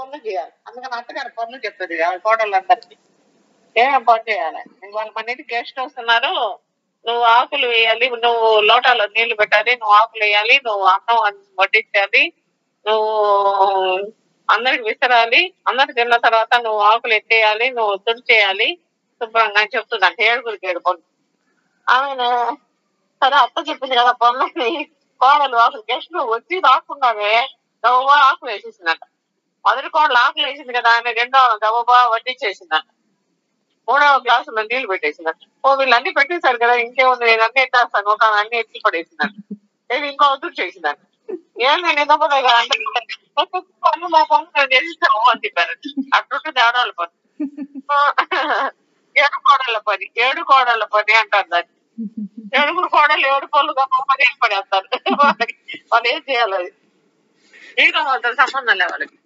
పనులు చేయాలి. అందుకని అత్తగారి పనులు చెప్తుంది ఆవిడ కోడళ్ళందరికీ. ఏమేం పని చేయాలి? ఇవాళ మన ఇంటికి గెస్ట్ వస్తున్నారు. నువ్వు ఆకులు వేయాలి నువ్వు లోటాలో నీళ్ళు పెట్టాలి నువ్వు ఆకులు వేయాలి నువ్వు అన్నం వడ్డించాలి నువ్వు అందరికి విసరాలి అందరు తిన్న తర్వాత నువ్వు ఆకులు ఎత్తేయాలి నువ్వు తుడిచేయాలి. శుభ్రంగా అని చెప్తుందంట ఏడుగురికి ఏడు పనులు ఆమె సరే అత్త చెప్పింది కదా పనులని కోడలు అసలు గెస్ట్ వచ్చి రాకుండానే నువ్వు ఆకులు వేసేసిందంట. మొదటి కోడలు ఆకులు వేసింది కదా ఆమె రెండో గవ్వబా వడ్డించేసిందంట. మూడవ గ్లాసులో నీళ్ళు పెట్టేసిందంట. ఓ వీళ్ళన్నీ పెట్టేశారు కదా ఇంకేముంది నేను అన్ని ఎత్తేస్తాను ఒక అన్ని ఎత్తి పడేసిందంట. నేను ఇంకో అవతూరు చేసిందంట. ఏం నేను ఇదమ్మదే కదా అంటే పన్ను మా పన్ను నేను చేసిస్తాను అని చెప్పారు. అట్లుంటుంది దేవడాల పని ఏడు కోడళ్ళ పని ఏడు కోడళ్ళ పని అంటారు దాన్ని. ఏడుగురు కోడలు ఏడు పనులుగా పని ఏం పడేస్తారు వాళ్ళకి వాళ్ళు ఏం చేయాలి అది? నీకు వాళ్ళతో సంబంధం లే వాళ్ళకి.